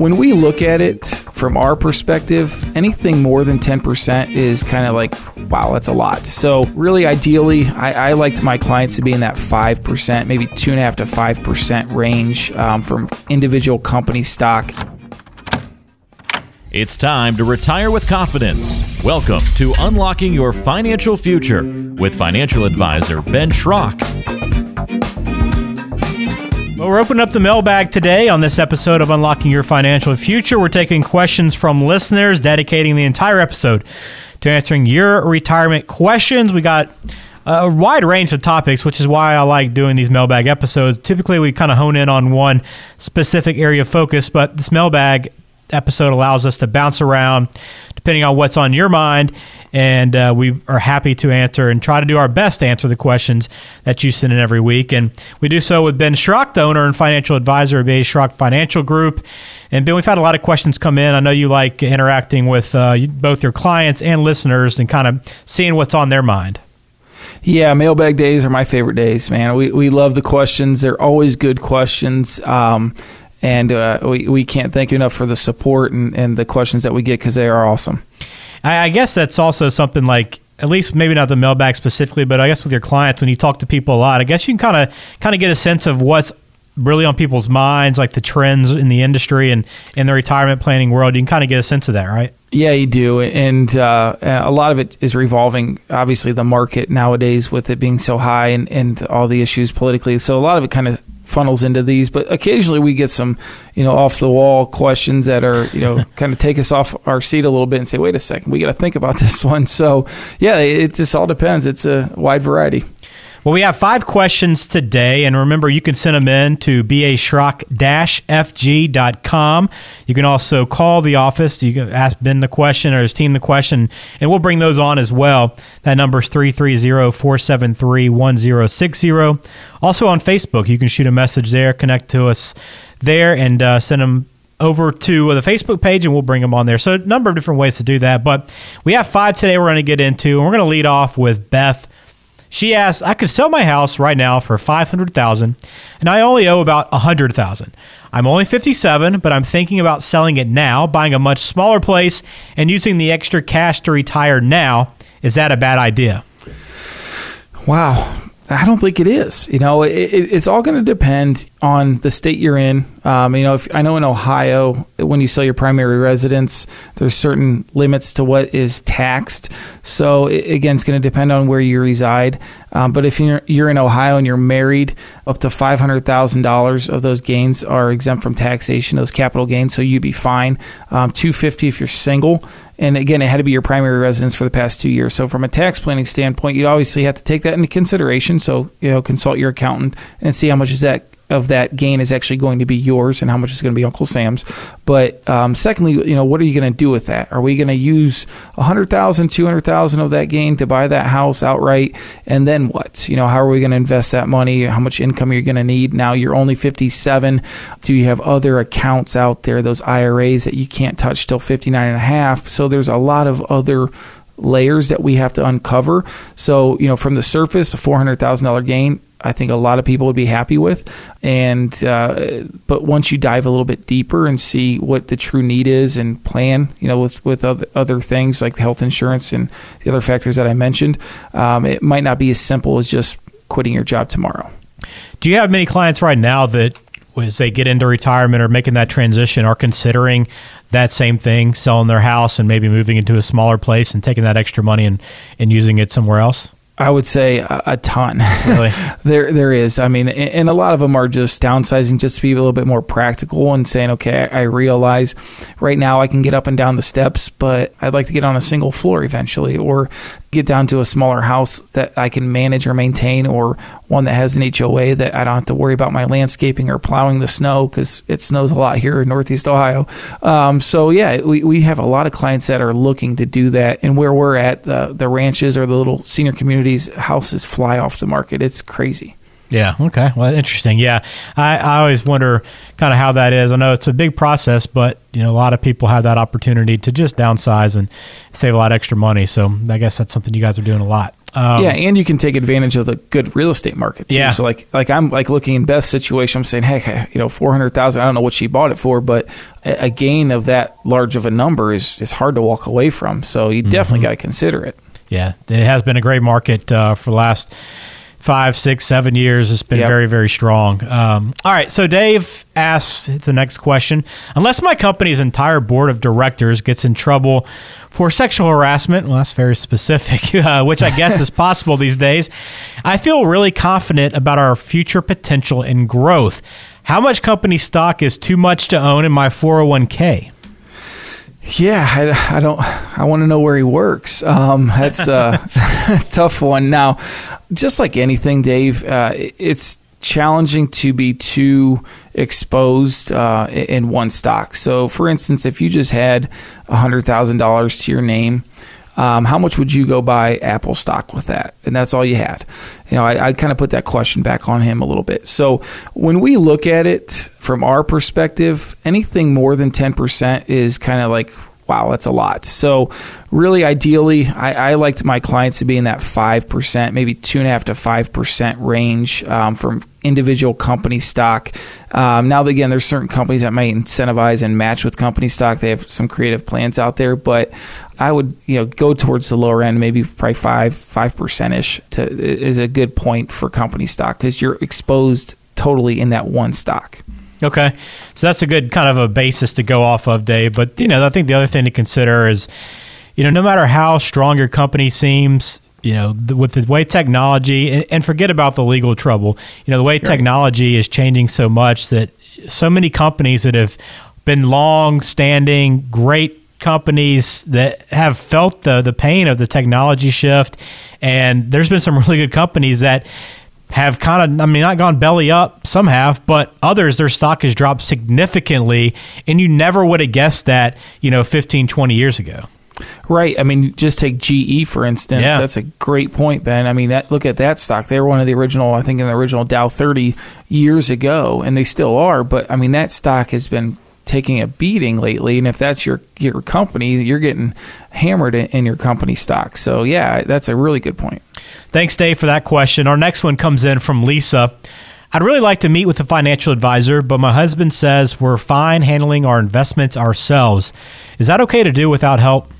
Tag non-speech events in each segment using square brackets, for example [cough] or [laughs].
when we look at it from our perspective, anything more than 10% is kind of like, wow, that's a lot. So, really, ideally, I, I like my clients to be in that 5%, maybe 2.5 to 5% range um, from individual company stock. It's time to retire with confidence. Welcome to Unlocking Your Financial Future with financial advisor Ben Schrock. Well, we're opening up the mailbag today on this episode of Unlocking Your Financial Future. We're taking questions from listeners, dedicating the entire episode to answering your retirement questions. We got a wide range of topics, which is why I like doing these mailbag episodes. Typically, we kind of hone in on one specific area of focus, but this mailbag episode allows us to bounce around depending on what's on your mind. And uh, we are happy to answer and try to do our best to answer the questions that you send in every week. And we do so with Ben Schrock, the owner and financial advisor of A. Schrock Financial Group. And Ben, we've had a lot of questions come in. I know you like interacting with uh, both your clients and listeners and kind of seeing what's on their mind. Yeah, mailbag days are my favorite days, man. We, we love the questions. They're always good questions. Um, and uh, we, we can't thank you enough for the support and, and the questions that we get because they are awesome. I, I guess that's also something like at least maybe not the mailbag specifically, but I guess with your clients when you talk to people a lot, I guess you can kind of kind of get a sense of what's really on people's minds, like the trends in the industry and in the retirement planning world. You can kind of get a sense of that, right? Yeah, you do, and uh, a lot of it is revolving. Obviously, the market nowadays with it being so high and, and all the issues politically. So a lot of it kind of funnels into these, but occasionally we get some, you know, off the wall questions that are, you know, [laughs] kind of take us off our seat a little bit and say, wait a second, we got to think about [laughs] this one. So yeah, it just all depends. It's a wide variety. Well, we have five questions today, and remember, you can send them in to baschrock-fg.com. You can also call the office. You can ask Ben the question or his team the question, and we'll bring those on as well. That number is 330-473-1060. Also on Facebook, you can shoot a message there, connect to us there, and uh, send them over to the Facebook page and we'll bring them on there. So, a number of different ways to do that. But we have five today we're going to get into, and we're going to lead off with Beth she asks, I could sell my house right now for 500,000 and I only owe about 100,000. I'm only 57, but I'm thinking about selling it now, buying a much smaller place and using the extra cash to retire now. Is that a bad idea? Wow. I don't think it is. You know, it, it, it's all going to depend on the state you're in. Um, you know, if I know in Ohio, when you sell your primary residence, there's certain limits to what is taxed. So it, again, it's going to depend on where you reside. Um, but if you're you're in Ohio and you're married, up to five hundred thousand dollars of those gains are exempt from taxation. Those capital gains, so you'd be fine. Um, Two fifty if you're single, and again, it had to be your primary residence for the past two years. So from a tax planning standpoint, you'd obviously have to take that into consideration. So you know, consult your accountant and see how much is that of that gain is actually going to be yours and how much is going to be Uncle Sam's. But um, secondly, you know, what are you going to do with that? Are we going to use 100,000, 200,000 of that gain to buy that house outright? And then what? You know, how are we going to invest that money? How much income are you're going to need? Now you're only 57. Do you have other accounts out there, those IRAs that you can't touch till 59 and a half? So there's a lot of other layers that we have to uncover. So, you know, from the surface, a $400,000 gain I think a lot of people would be happy with. And uh, but once you dive a little bit deeper and see what the true need is and plan, you know, with with other, other things like health insurance and the other factors that I mentioned, um, it might not be as simple as just quitting your job tomorrow. Do you have many clients right now that, as they get into retirement or making that transition, are considering that same thing, selling their house and maybe moving into a smaller place and taking that extra money and, and using it somewhere else? I would say a, a ton. Really? [laughs] there, there is. I mean, and a lot of them are just downsizing just to be a little bit more practical and saying, okay, I realize right now I can get up and down the steps, but I'd like to get on a single floor eventually, or get down to a smaller house that I can manage or maintain, or one that has an HOA that I don't have to worry about my landscaping or plowing the snow because it snows a lot here in Northeast Ohio. Um, so yeah, we, we have a lot of clients that are looking to do that, and where we're at, the the ranches or the little senior communities, houses fly off the market. It's crazy. Yeah. Okay. Well, interesting. Yeah. I, I always wonder kind of how that is. I know it's a big process, but you know, a lot of people have that opportunity to just downsize and save a lot of extra money. So I guess that's something you guys are doing a lot. Um, yeah, and you can take advantage of the good real estate market. Too. Yeah. So like like I'm like looking in Beth's situation. I'm saying, hey, you know, four hundred thousand. I don't know what she bought it for, but a gain of that large of a number is is hard to walk away from. So you Mm-hmm. definitely got to consider it. Yeah, it has been a great market uh, for the last five, six, seven years. It's been Yep. very, very strong. Um, all right, so Dave asks the next question: Unless my company's entire board of directors gets in trouble for sexual harassment, well, that's very specific, [laughs] uh, which I guess is possible these days. I feel really confident about our future potential and growth. How much company stock is too much to own in my 401k? Yeah, I, I don't. I want to know where he works. Um, that's a [laughs] [laughs] tough one. Now, just like anything, Dave, uh, it's challenging to be too exposed uh, in one stock. So, for instance, if you just had hundred thousand dollars to your name. Um, how much would you go buy Apple stock with that? And that's all you had. You know, I, I kind of put that question back on him a little bit. So when we look at it from our perspective, anything more than 10% is kind of like, wow, that's a lot. So really, ideally, I, I liked my clients to be in that 5%, maybe 2.5 to 5% range um, from individual company stock. Um, now, again, there's certain companies that might incentivize and match with company stock. They have some creative plans out there, but I would, you know, go towards the lower end, maybe probably five, five percent ish. Is a good point for company stock because you're exposed totally in that one stock. Okay. So that's a good kind of a basis to go off of, Dave. But, you know, I think the other thing to consider is, you know, no matter how strong your company seems, you know, the, with the way technology, and, and forget about the legal trouble, you know, the way technology is changing so much that so many companies that have been long standing, great companies that have felt the, the pain of the technology shift. And there's been some [laughs] really good companies that have kind of, I mean, not gone belly up. Some have, but others, their stock has dropped significantly. And you never would have guessed that, you know, 15, 20 years ago. Right. I mean, just take GE for instance. Yeah. That's a great point, Ben. I mean, that look at that stock. They were one of the original, I think, in the original Dow 30 years ago, and they still are. But I mean, that stock has been taking a beating lately. And if that's your your company, you're getting hammered in, in your company stock. So yeah, that's a really good point. Thanks, Dave, for that question. Our next one comes in from Lisa. I'd really like to meet with a financial advisor, but my husband says we're fine handling our investments ourselves. Is that okay to do without help?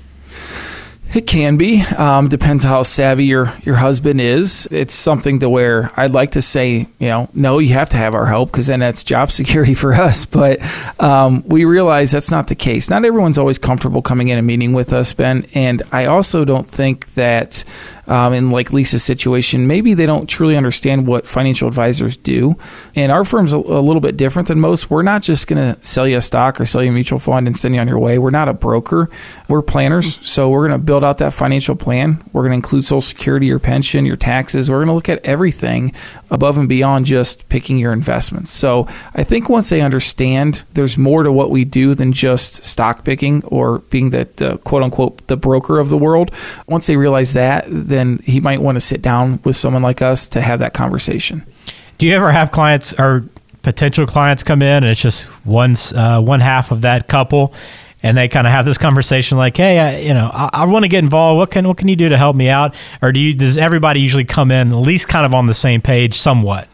It can be. Um, depends how savvy your, your husband is. It's something to where I'd like to say, you know, no, you have to have our help because then that's job [laughs] security for us. But um, we realize that's not the case. Not everyone's always comfortable coming in and meeting with us, Ben. And I also don't think that um, in like Lisa's situation, maybe they don't truly understand what financial advisors do. And our firm's a, a little bit different than most. We're not just going to sell you a stock or sell you a mutual fund and send you on your way. We're not a broker. We're planners. So we're going to build out that financial plan. We're going to include Social Security, your pension, your taxes. We're going to look at everything above and beyond just picking your investments. So I think once they understand there's more to what we do than just stock picking or being the, the quote unquote the broker of the world, once they realize that, then he might want to sit down with someone like us to have that conversation. Do you ever have clients or potential clients come in and it's just one uh, one half of that couple, and they kind of have this conversation like, "Hey, I, you know, I, I want to get involved. What can what can you do to help me out?" Or do you does everybody usually come in at least kind of on the same page, somewhat?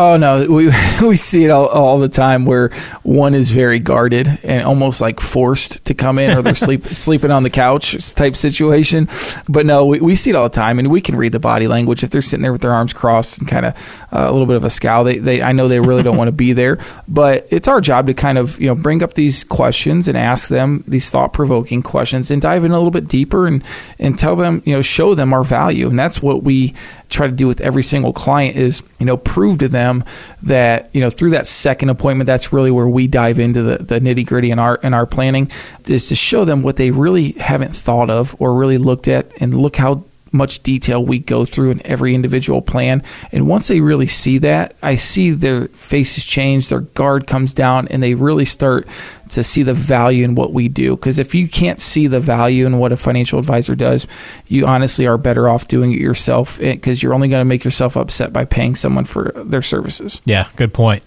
Oh no, we [laughs] we see it all, all the time where one is very guarded and almost like forced to come in, or they're sleep [laughs] sleeping on the couch type situation. But no, we, we see it all the time, and we can read the body language if they're sitting there with their arms crossed and kind of uh, a little bit of a scowl. They, they I know they really don't want to be there, but it's our job to kind of you know bring up these questions and ask them these thought provoking questions and dive in a little bit deeper and and tell them you know show them our value, and that's what we try to do with every single client is you know prove to them that you know through that second appointment that's really where we dive into the, the nitty gritty in our in our planning is to show them what they really haven't thought of or really looked at and look how much detail we go through in every individual plan. And once they really see that, I see their faces change, their guard comes down, and they really start to see the value in what we do. Because if you can't see the value in what a financial advisor does, you honestly are better off doing it yourself eh, because you're only going to make yourself upset by paying someone for their services. Yeah, good point.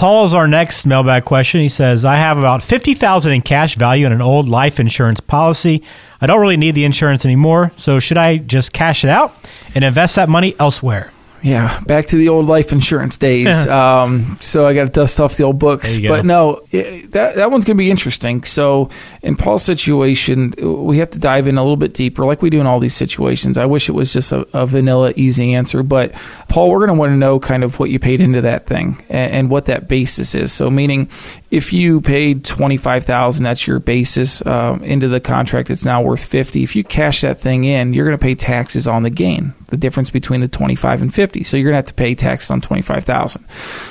Paul's our next mailbag question. He says, I have about 50000 in cash value in an old life insurance policy. I don't really need the insurance anymore, so should I just cash it out and invest that money elsewhere? Yeah, back to the old life insurance days. um, so I got to dust off the old books. There you go. But no, it, that that one's going to be interesting. So in Paul's situation, we have to dive in a little bit deeper, like we do in all these situations. I wish it was just a, a vanilla, easy answer. But Paul, we're going to want to know kind of what you paid into that thing and, and what that basis is. So meaning, if you paid twenty five thousand, that's your basis um, into the contract. It's now worth fifty. If you cash that thing in, you're going to pay taxes on the gain, the difference between the twenty five and fifty. So you're going to have to pay tax on twenty five thousand.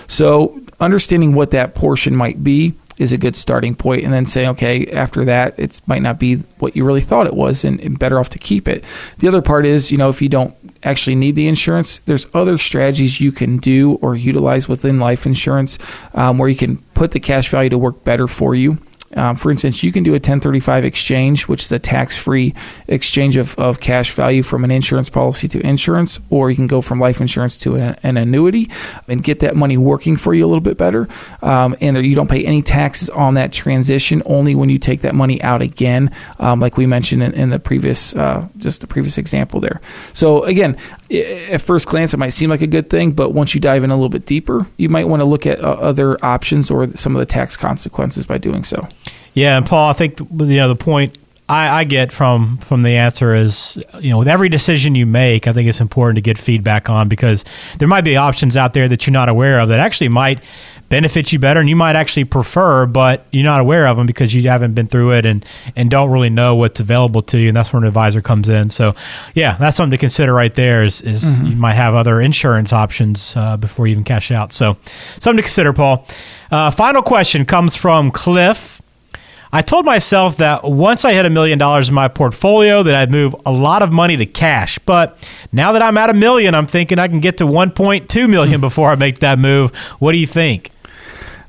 So understanding what that portion might be is a good starting point and then say okay after that it might not be what you really thought it was and, and better off to keep it the other part is you know if you don't actually need the insurance there's other strategies you can do or utilize within life insurance um, where you can put the cash value to work better for you um, for instance, you can do a 1035 exchange, which is a tax free exchange of, of cash value from an insurance policy to insurance, or you can go from life insurance to an, an annuity and get that money working for you a little bit better. Um, and you don't pay any taxes on that transition, only when you take that money out again, um, like we mentioned in, in the previous, uh, just the previous example there. So, again, at first glance, it might seem like a good thing, but once you dive in a little bit deeper, you might want to look at uh, other options or some of the tax consequences by doing so. Yeah, and Paul, I think you know the point I, I, get from from the answer is you know with every decision you make, I think it's important to get feedback on because there might be options out there that you're not aware of that actually might benefit you better and you might actually prefer, but you're not aware of them because you haven't been through it and and don't really know what's available to you, and that's where an advisor comes in. So, yeah, that's something to consider right there. Is, is mm-hmm. you might have other insurance options uh, before you even cash out. So, something to consider, Paul. Uh, final question comes from Cliff. I told myself that once I hit a million dollars in my portfolio that I'd move a lot of money to cash. But now that I'm at a million, I'm thinking I can get to 1.2 million [laughs] before I make that move. What do you think?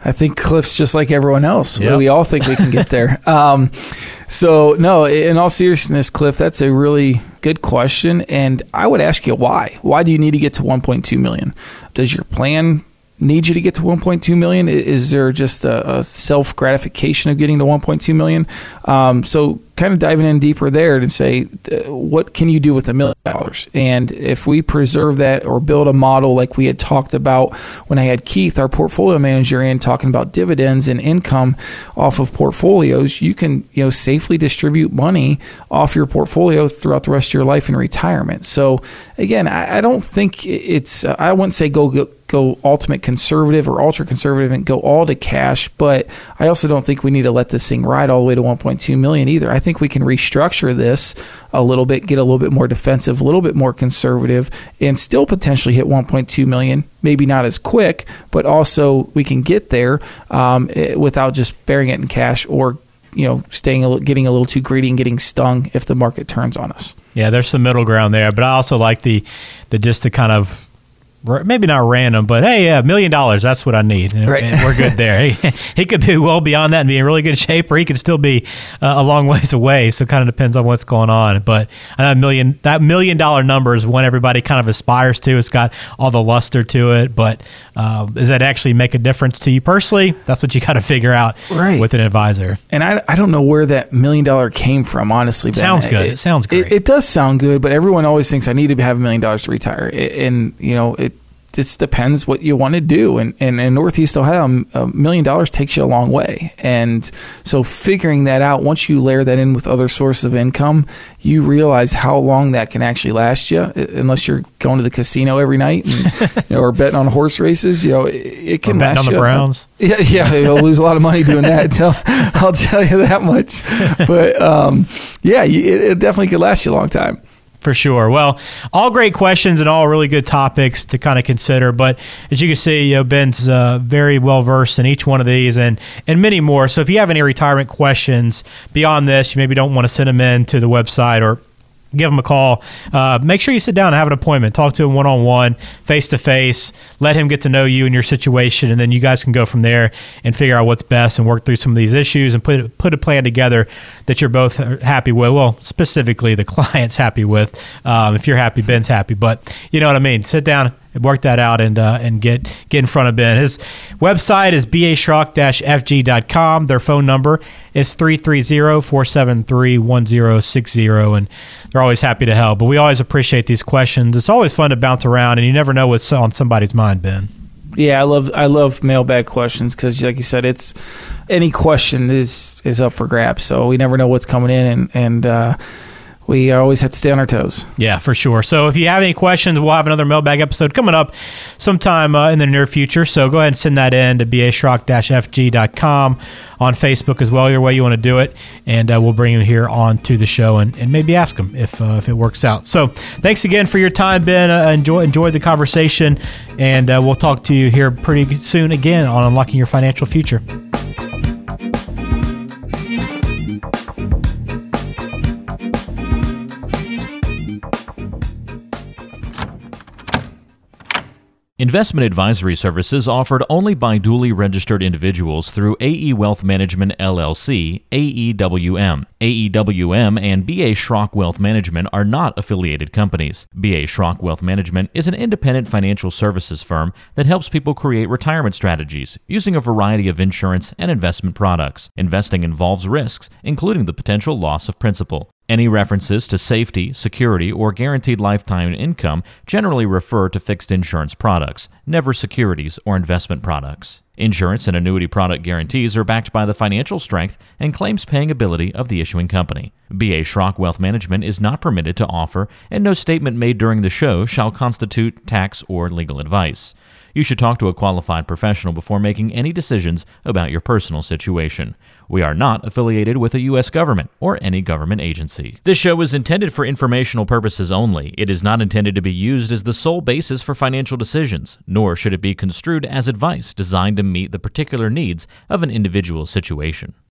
I think Cliff's just like everyone else. Yep. We all think we can get there. [laughs] um, so, no, in all seriousness, Cliff, that's a really good question. And I would ask you why. Why do you need to get to 1.2 million? Does your plan need you to get to 1.2 million? Is there just a, a self gratification of getting to 1.2 million? Um, so kind of diving in deeper there to say, what can you do with a million dollars? And if we preserve that or build a model like we had talked about when I had Keith, our portfolio manager, in talking about dividends and income off of portfolios, you can you know safely distribute money off your portfolio throughout the rest of your life in retirement. So again, I, I don't think it's I wouldn't say go, go go ultimate conservative or ultra conservative and go all to cash, but I also don't think we need to let this thing ride all the way to 1.2 million either. I think we can restructure this a little bit, get a little bit more defensive, a little bit more conservative, and still potentially hit 1.2 million. Maybe not as quick, but also we can get there um, eh, without just burying it in cash or you know staying a, little, getting a little too greedy and getting stung if the market turns on us. Yeah, there's some middle ground there, but I also like the the just to kind of maybe not random, but hey, a million dollars, that's what I need. Right. And we're good there. he, [laughs] he could be well beyond that and be in really good shape, or he could still be uh, a long ways away. So it kind of depends on what's going on. But that million, that million dollar number is one everybody kind of aspires to. It's got all the luster to it. But uh, does that actually make a difference to you personally? That's what you got to figure out right. with an advisor. And I, I don't know where that million dollar came from, honestly. Ben. Sounds good. It, it sounds great. It, it, does sound good, but everyone always thinks I need to have a million dollars to retire. And, you know, it, just depends what you want to do. And, and in Northeast Ohio, a million dollars takes you a long way. And so figuring that out, once you layer that in with other sources of income, you realize how long that can actually last you, unless you're going to the casino every night and, [laughs] you know, or betting on horse races. You know, it, it can or betting last on you. the Browns. [laughs] Yeah, yeah, you'll lose a lot of money doing that. [laughs] So I'll tell you that much. But um, yeah, it, it definitely could last you a long time. For sure. Well, all great questions and all really good topics to kind of consider. But as you can see, you know, Ben's uh, very well versed in each one of these and and many more. So if you have any retirement questions beyond this, you maybe don't want to send them in to the website or give him a call. Uh, make sure you sit down and have an appointment. Talk to him one on one, face to face. Let him get to know you and your situation, and then you guys can go from there and figure out what's best and work through some of these issues and put put a plan together that you're both happy with. Well, specifically the [laughs] client's happy with. Um, if you're happy, Ben's happy. But you know what I mean. Sit down, work that out and uh, and get get in front of Ben. His website is baschrock-fg.com. Their phone number is 330-473-1060 and they're always happy to help. But we always appreciate these questions. It's always fun to bounce around and you never know what's on somebody's mind, Ben. Yeah, I love I love mailbag questions because, like you said, it's any question is is up for grabs. So we never know what's coming in, and and uh, we always have to stay on our toes. Yeah, for sure. So if you have any questions, we'll have another mailbag episode coming up sometime uh, in the near future. So go ahead and send that in to baschrock-fg.com on Facebook as well, your way you want to do it. And uh, we'll bring him here on to the show and, and maybe ask him if, uh, if it works out. So thanks again for your time, Ben. Uh, enjoy, enjoy the conversation. And uh, we'll talk to you here pretty soon again on Unlocking Your Financial Future. Investment advisory services offered only by duly registered individuals through AE Wealth Management LLC, AEWM. AEWM and BA Schrock Wealth Management are not affiliated companies. BA Schrock Wealth Management is an independent financial services firm that helps people create retirement strategies using a variety of insurance and investment products. Investing involves risks, including the potential loss of principal. Any references to safety, security, or guaranteed lifetime income generally refer to fixed insurance products, never securities or investment products. Insurance and annuity product guarantees are backed by the financial strength and claims paying ability of the issuing company. BA Schrock Wealth Management is not permitted to offer, and no statement made during the show shall constitute tax or legal advice. You should talk to a qualified professional before making any decisions about your personal situation. We are not affiliated with a U.S. government or any government agency. This show is intended for informational purposes only. It is not intended to be used as the sole basis for financial decisions, nor should it be construed as advice designed to meet the particular needs of an individual situation.